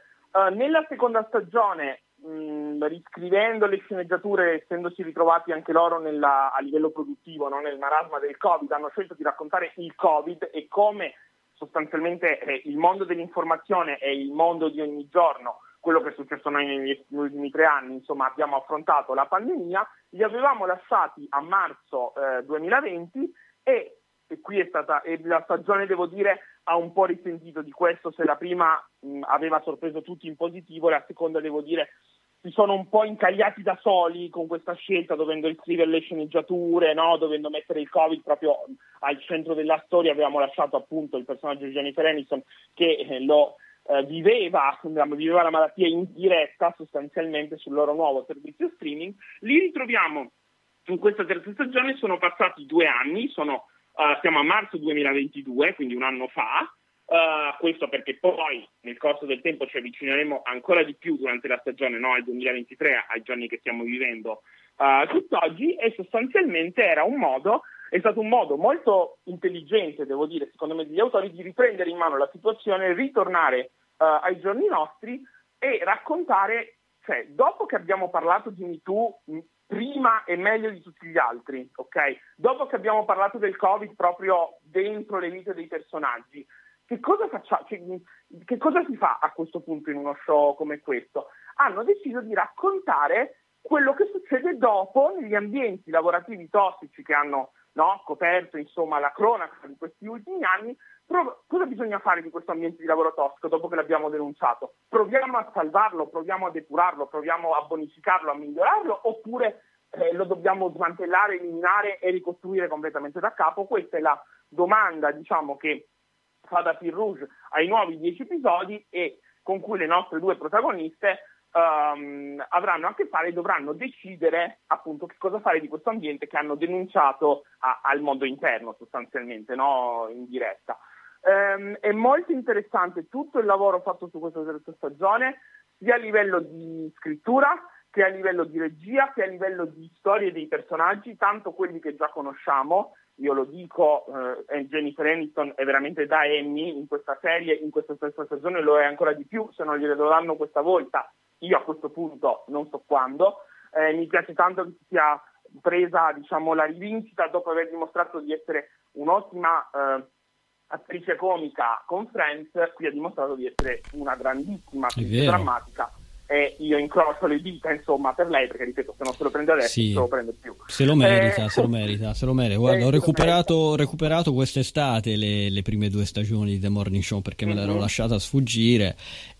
nella seconda stagione mh, riscrivendo le sceneggiature, essendosi ritrovati anche loro nella, a livello produttivo no? nel marasma del Covid, hanno scelto di raccontare il Covid e come sostanzialmente eh, il mondo dell'informazione è il mondo di ogni giorno, quello che è successo noi negli ultimi tre anni, insomma abbiamo affrontato la pandemia, li avevamo lasciati a marzo eh, 2020 e, e qui è stata, e la stagione devo dire ha un po' risentito di questo, se la prima mh, aveva sorpreso tutti in positivo, la seconda devo dire si sono un po' incagliati da soli con questa scelta, dovendo riscrivere le sceneggiature, no? dovendo mettere il Covid proprio al centro della storia. Avevamo lasciato appunto il personaggio di Jennifer Aniston che eh, lo eh, viveva, viveva la malattia in diretta sostanzialmente sul loro nuovo servizio streaming. Li ritroviamo in questa terza stagione, sono passati due anni, sono, uh, siamo a marzo 2022, quindi un anno fa, Uh, questo perché poi nel corso del tempo ci avvicineremo ancora di più durante la stagione, no, al 2023, ai giorni che stiamo vivendo uh, tutt'oggi, e sostanzialmente era un modo, è stato un modo molto intelligente, devo dire, secondo me, degli autori di riprendere in mano la situazione, ritornare uh, ai giorni nostri e raccontare, cioè, dopo che abbiamo parlato di MeToo prima e meglio di tutti gli altri, ok? Dopo che abbiamo parlato del Covid proprio dentro le vite dei personaggi, che cosa, faccia, che, che cosa si fa a questo punto in uno show come questo? Hanno deciso di raccontare quello che succede dopo negli ambienti lavorativi tossici che hanno no, coperto insomma, la cronaca di questi ultimi anni. Pro- cosa bisogna fare di questo ambiente di lavoro tossico dopo che l'abbiamo denunciato? Proviamo a salvarlo, proviamo a depurarlo, proviamo a bonificarlo, a migliorarlo oppure eh, lo dobbiamo smantellare, eliminare e ricostruire completamente da capo? Questa è la domanda diciamo, che fa da fil rouge ai nuovi dieci episodi e con cui le nostre due protagoniste um, avranno a che fare e dovranno decidere appunto che cosa fare di questo ambiente che hanno denunciato a, al mondo interno sostanzialmente, no? in diretta. Um, è molto interessante tutto il lavoro fatto su questa terza stagione, sia a livello di scrittura che a livello di regia, che a livello di storie dei personaggi, tanto quelli che già conosciamo, io lo dico, eh, Jennifer Aniston è veramente da Emmy in questa serie, in questa stessa stagione lo è ancora di più, se non glielo danno questa volta, io a questo punto non so quando. Eh, mi piace tanto che si sia presa diciamo, la rivincita dopo aver dimostrato di essere un'ottima eh, attrice comica con Friends, qui ha dimostrato di essere una grandissima attrice drammatica e io incrocio le dita insomma per lei perché ripeto se non se lo prende adesso sì. se lo prende più se lo merita eh, se lo merita se lo merita guarda eh, ho recuperato, recuperato quest'estate le, le, prime due stagioni di The Morning Show perché mm-hmm. me l'ero mhm. lasciata sfuggire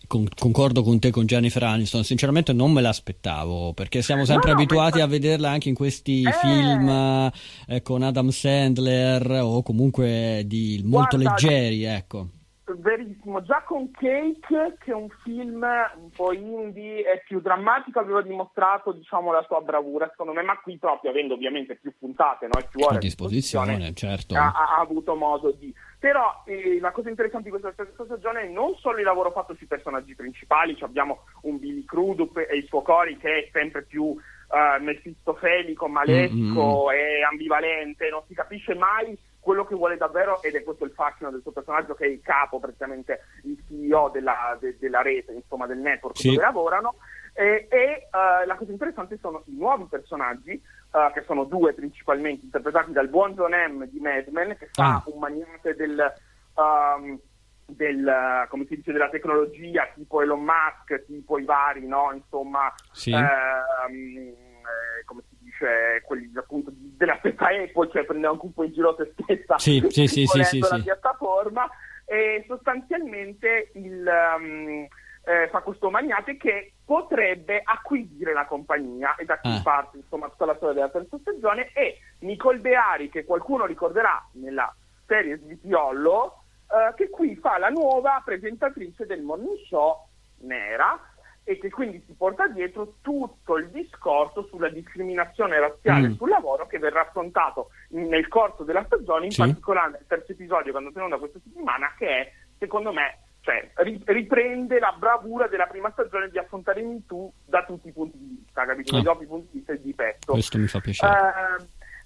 con, concordo con te con Jennifer Aniston sinceramente non me l'aspettavo perché siamo sempre no, abituati ma... a vederla anche in questi eh... film eh, con Adam Sandler o comunque di molto guarda, leggeri ecco Verissimo, già con Cake, che è un film un po' indie e più drammatico, aveva dimostrato diciamo, la sua bravura, secondo me, ma qui proprio, avendo ovviamente più puntate no, e più ore a disposizione, disposizione certo. ha, ha, avuto modo di... Però eh, la cosa interessante di questa terza stagione è non solo il lavoro fatto sui personaggi principali, cioè abbiamo un Billy Crudup e il suo Cori che è sempre più uh, mefistofelico, malesco mm-hmm. e ambivalente, non si capisce mai quello che vuole davvero, ed è questo il fascino del suo personaggio, che è il capo, praticamente il CEO della, de, della rete, insomma del network Sì. dove lavorano, e, e, eh, la cosa interessante sono i nuovi personaggi, eh, che sono due principalmente, interpretati dal buon John M. di Mad Men, che fa Ah. un magnate del... ehm, del, come si dice, della tecnologia tipo Elon Musk, tipo i vari, no? Insomma, Sì. ehm, eh, come si dice, quelli appunto di- della stessa Apple, cioè prende anche un po' in giro se stessa Sì, sì, sì, sì, sì, la piattaforma e sostanzialmente il, um, eh, fa questo magnate che potrebbe acquisire la compagnia e da qui Ah. parte insomma tutta la storia della terza stagione e Nicole Beari che qualcuno ricorderà nella serie Svitiollo eh, che qui fa la nuova presentatrice del morning show nera e che quindi si porta dietro tutto il discorso sulla discriminazione razziale Mm. sul lavoro che verrà affrontato in- nel corso della stagione, in Sì. particolare nel terzo episodio che hanno tenuto questa settimana, che è, secondo me, cioè, ri- riprende la bravura della prima stagione di affrontare il Me Too da tutti i punti di vista, capito? Ah. Dagli ovvi punti di vista e di petto. Questo mi fa piacere.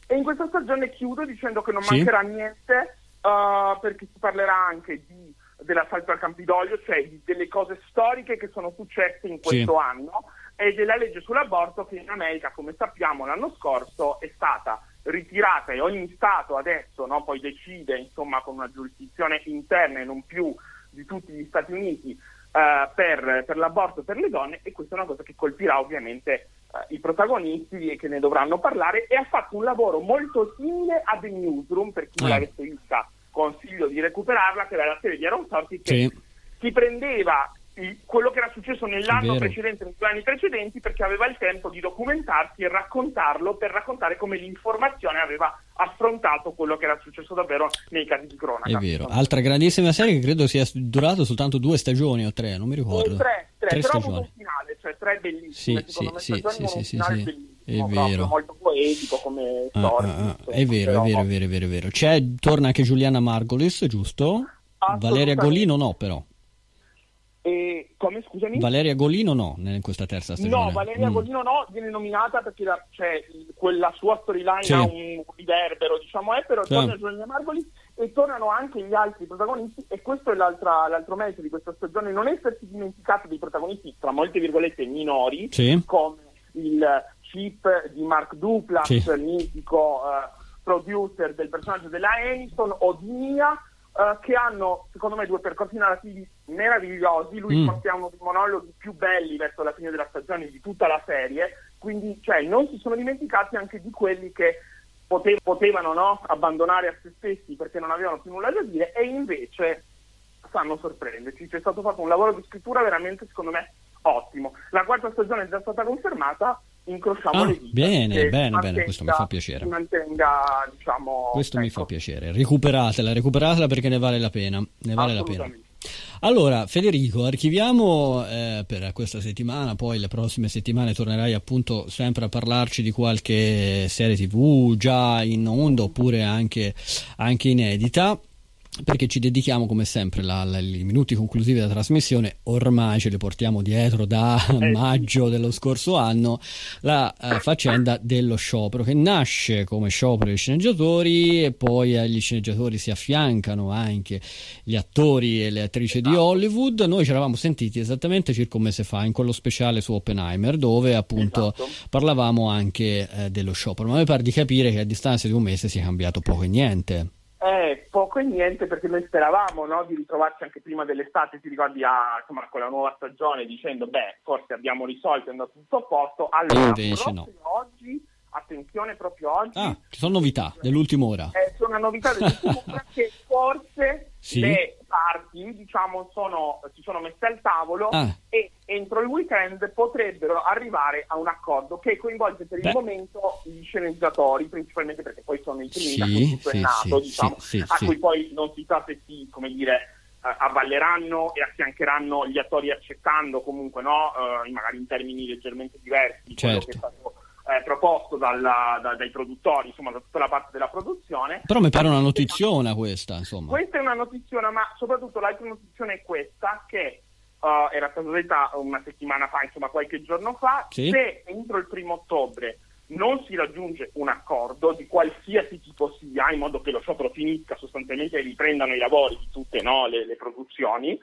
Eh, e in questa stagione chiudo dicendo che non Sì. mancherà niente eh, perché si parlerà anche di- dell'assalto al Campidoglio, cioè di- delle cose storiche che sono successe in questo Sì. anno e della legge sull'aborto che in America, come sappiamo, l'anno scorso è stata ritirata e ogni Stato adesso no, poi decide, insomma, con una giurisdizione interna e non più di tutti gli Stati Uniti eh, per, per l'aborto per le donne e questa è una cosa che colpirà ovviamente eh, i protagonisti e che ne dovranno parlare e ha fatto un lavoro molto simile a The Newsroom, per chi Ah. l'avesse vista consiglio di recuperarla, che era la serie di Aaron Sorkin che Sì. si prendeva il- quello che era successo nell'anno vero. precedente, nei due anni precedenti, perché aveva il tempo di documentarsi e raccontarlo per raccontare come l'informazione aveva affrontato quello che era successo davvero nei casi di cronaca. È vero. Altra grandissima serie che credo sia durato soltanto due stagioni o tre, non mi ricordo. Oh, tre, tre, Tre però stagioni. un finale, cioè tre bellissime, Sì, secondo sì, me, sì, stagioni sì, sì, sì, sì. bellissimo, È vero. molto poetico come Ah, storia. ah, ah. È vero, è vero, è vero, è vero, è vero. C'è, torna anche Giuliana Margolis, giusto? Valeria Golino no, però. E come, scusami? Valeria Golino no, in questa terza stagione. No, Valeria Mm. Golino no, viene nominata perché la, cioè, quella sua storyline Sì. ha un riverbero, diciamo, è, però Sì. torna Giulia Margoli e tornano anche gli altri protagonisti e questo è l'altro merito di questa stagione, non essersi dimenticato dei protagonisti, tra molte virgolette, minori, Sì. come il chip di Mark Duplas, Sì. mitico eh, producer del personaggio della Aniston, o di Mia, eh, che hanno, secondo me, due percorsi narrativi meravigliosi. Lui Mm. porta uno dei monologhi più belli verso la fine della stagione di tutta la serie, quindi cioè, non si sono dimenticati anche di quelli che pote- potevano no, abbandonare a se stessi perché non avevano più nulla da dire e invece sanno sorprenderci. C'è stato fatto un lavoro di scrittura veramente, secondo me, ottimo. La quarta stagione è già stata confermata, incrociamo Ah, le dita. bene, bene, bene, questo mi fa piacere. mantenga, diciamo... Questo mi ecco, fa piacere. Recuperatela, recuperatela perché ne vale la pena. Ne vale la pena. Allora, Federico, archiviamo eh, per questa settimana, poi le prossime settimane tornerai appunto sempre a parlarci di qualche serie tv già in onda oppure anche, anche inedita. Perché ci dedichiamo come sempre la- la- i minuti conclusivi della trasmissione, ormai ce li portiamo dietro da maggio dello scorso anno, la eh, faccenda dello sciopero che nasce come sciopero dei sceneggiatori e poi agli sceneggiatori si affiancano anche gli attori e le attrici di Hollywood. Noi ci eravamo sentiti esattamente circa un mese fa in quello speciale su Oppenheimer dove appunto Esatto. parlavamo anche eh, dello sciopero, ma mi pare di capire che a distanza di un mese sia cambiato poco e niente. Eh, poco e niente perché noi speravamo no, di ritrovarci anche prima dell'estate, ti ricordi, a, insomma, con la nuova stagione dicendo beh, forse abbiamo risolto, è andato tutto a posto. Allora, E invece proprio oggi, attenzione, proprio oggi, Ah, ci sono novità dell'ultima ora. eh, sono una novità dell'ultima ora che forse Sì. le parti diciamo, sono, si sono messe al tavolo Ah. e entro il weekend potrebbero arrivare a un accordo che coinvolge per Beh. il momento gli sceneggiatori, principalmente perché poi sono i primi Sì, da cui tutto sì, è nato, diciamo, a cui poi non si sa se si, come dire, eh, avvalleranno e affiancheranno gli attori accettando comunque, no, eh, magari in termini leggermente diversi di quello Certo. che è stato eh, proposto dalla- da- dai produttori, insomma da tutta la parte della produzione. Però mi pare una notiziona questa, insomma. Questa è una notiziona, ma soprattutto l'altra notizione è questa, che eh, era stata detta una settimana fa, insomma qualche giorno fa, Sì. se entro il primo ottobre non si raggiunge un accordo di qualsiasi tipo sia, in modo che lo sciopero finisca sostanzialmente e riprendano i lavori di tutte no, le, le, produzioni,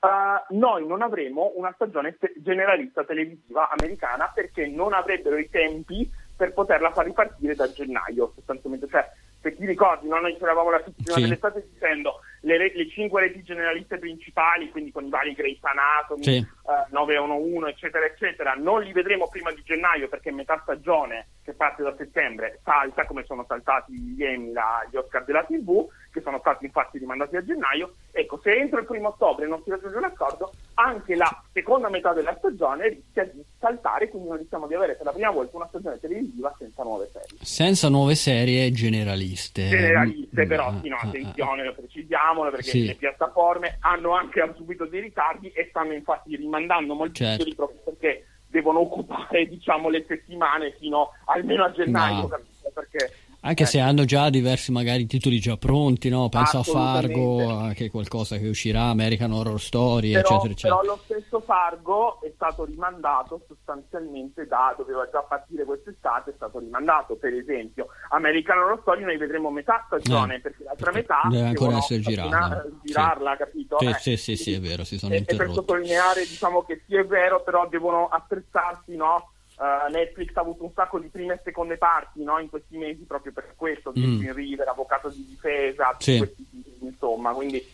uh, noi non avremo una stagione generalista televisiva americana perché non avrebbero i tempi per poterla far ripartire da gennaio, sostanzialmente. Cioè, se ti ricordi, no? noi c'eravamo la settimana sì. dell'estate dicendo le, le, cinque reti generaliste principali, quindi con i vari Grey's Anatomy, sì. eh, 911, eccetera, eccetera, non li vedremo prima di gennaio perché metà stagione, che parte da settembre, salta come sono saltati gli Emmy, gli Oscar della TV, che sono stati infatti rimandati a gennaio. Ecco, se entro il primo ottobre non si raggiunge un accordo, anche la seconda metà della stagione rischia di saltare, quindi noi rischiamo di avere per la prima volta una stagione televisiva senza nuove serie. Senza nuove serie generaliste. Generaliste, mm, però, sì, no, attenzione, lo precisiamo diciamolo perché sì. le piattaforme hanno anche subito dei ritardi e stanno infatti rimandando molti certo. titoli proprio perché devono occupare diciamo, le settimane fino almeno a gennaio. No. Perché anche eh. se hanno già diversi magari titoli già pronti, no? penso a Fargo, che è qualcosa che uscirà, American Horror Story, però, eccetera, eccetera. Però lo stesso Fargo è stato rimandato sostanzialmente da, doveva già partire quest'estate, è stato rimandato, per esempio. American Horror Story noi vedremo metà stagione, eh, perché l'altra metà deve ancora essere girata. girarla, sì. capito? Sì, eh, sì, sì, sì, è vero, si sono e, interrotti. E per sottolineare, diciamo che sì è vero, però devono attrezzarsi, no? Uh, Netflix ha avuto un sacco di prime e seconde parti no? in questi mesi proprio per questo, mm. River, avvocato di difesa, sì. questi, insomma, quindi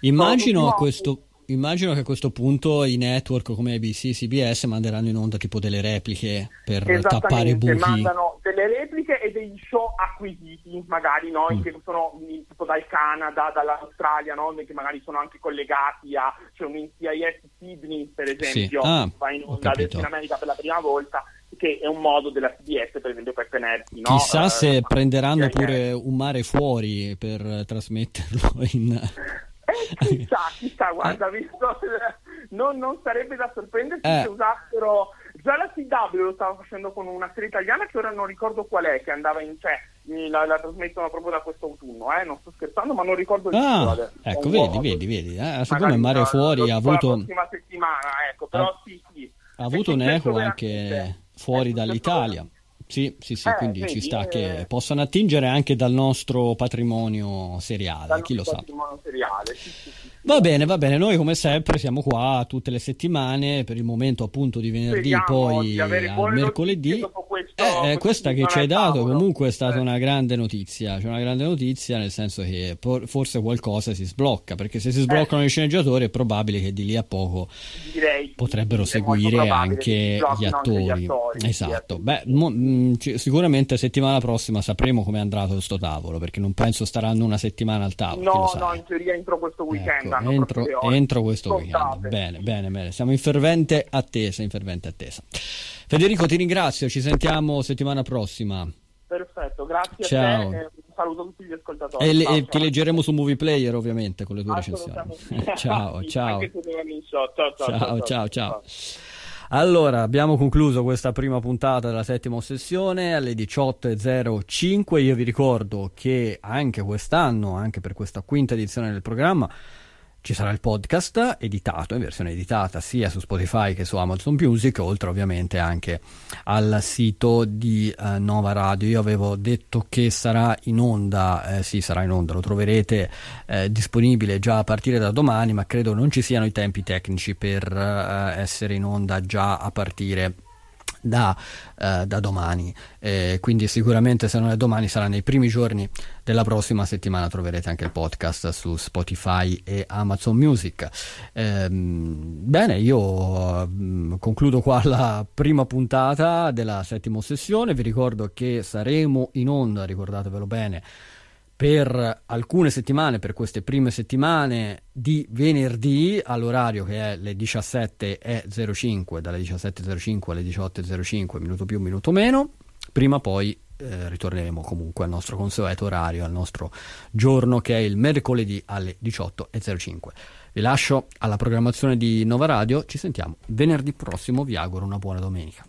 immagino, questo, immagino che a questo punto i network come ABC, CBS manderanno in onda tipo delle repliche per tappare buchi. mandano delle repliche e degli show acquisiti, magari no? Mm. che sono tipo dal Canada, dall'Australia, no? che magari sono anche collegati a cioè un NCIS Sydney, per esempio, sì. ah, va in onda in America per la prima volta che è un modo della CBS per esempio per tenersi no? chissà uh, se prenderanno pure un mare fuori per trasmetterlo in eh, chissà, chissà, guarda, visto, non, non, sarebbe da sorprendersi eh. se usassero già la CW lo stava facendo con una serie italiana che ora non ricordo qual è, che andava in cioè, la, la trasmettono proprio da questo autunno, eh? non sto scherzando, ma non ricordo il ah, titolo. Ecco, vedi, vedi, vedi, eh? secondo me Mare Fuori ha avuto... La prossima settimana, ecco, però ah, sì, sì. Ha avuto un eco anche fuori dall'Italia. Sì, sì, sì, eh, quindi vedi, ci sta eh, che possano attingere anche dal nostro patrimonio seriale, chi lo sa. Seriale, sì, sì, va bene, va bene, noi come sempre siamo qua tutte le settimane, per il momento appunto di venerdì, Speriamo poi al mercoledì. Questo, eh, eh questa che ci hai dato comunque è stata eh. una grande notizia, cioè una grande notizia nel senso che forse qualcosa si sblocca, perché se si sbloccano eh. i sceneggiatori è probabile che di lì a poco Direi, potrebbero seguire anche gli attori. Anche gli attori. Esatto, beh, mo- Mm, sicuramente settimana prossima sapremo come andato questo tavolo, perché non penso staranno una settimana al tavolo. No, no, in teoria entro questo weekend. Ecco, entro, entro, questo weekend. Bene, bene, bene. Siamo in fervente attesa, in fervente attesa. Federico, ti ringrazio, ci sentiamo settimana prossima. Perfetto, grazie ciao. a te. un saluto a tutti gli ascoltatori. E, le, ciao, ti leggeremo su Movie Player, ovviamente, con le tue recensioni. ciao, ciao. Ciao, ciao, ciao. ciao. Allora, abbiamo concluso questa prima puntata della settima sessione alle 18.05. Io vi ricordo che anche quest'anno, anche per questa quinta edizione del programma, ci sarà il podcast editato, in versione editata sia su Spotify che su Amazon Music, oltre ovviamente anche al sito di uh, Nova Radio. Io avevo detto che sarà in onda, eh, sì sarà in onda, lo troverete eh, disponibile già a partire da domani, ma credo non ci siano i tempi tecnici per uh, essere in onda già a partire da, eh, da domani. Eh, quindi sicuramente se non è domani sarà nei primi giorni della prossima settimana. Troverete anche il podcast su Spotify e Amazon Music. Eh, bene, io mm, concludo qua la prima puntata della settima sessione. Vi ricordo che saremo in onda, ricordatevelo bene per alcune settimane, per queste prime settimane di venerdì all'orario che è le 17.05, dalle 17.05 alle 18.05, minuto più, minuto meno. Prima poi eh, ritorneremo comunque al nostro consueto orario, al nostro giorno che è il mercoledì alle 18.05. Vi lascio alla programmazione di Nova Radio, ci sentiamo venerdì prossimo, vi auguro una buona domenica.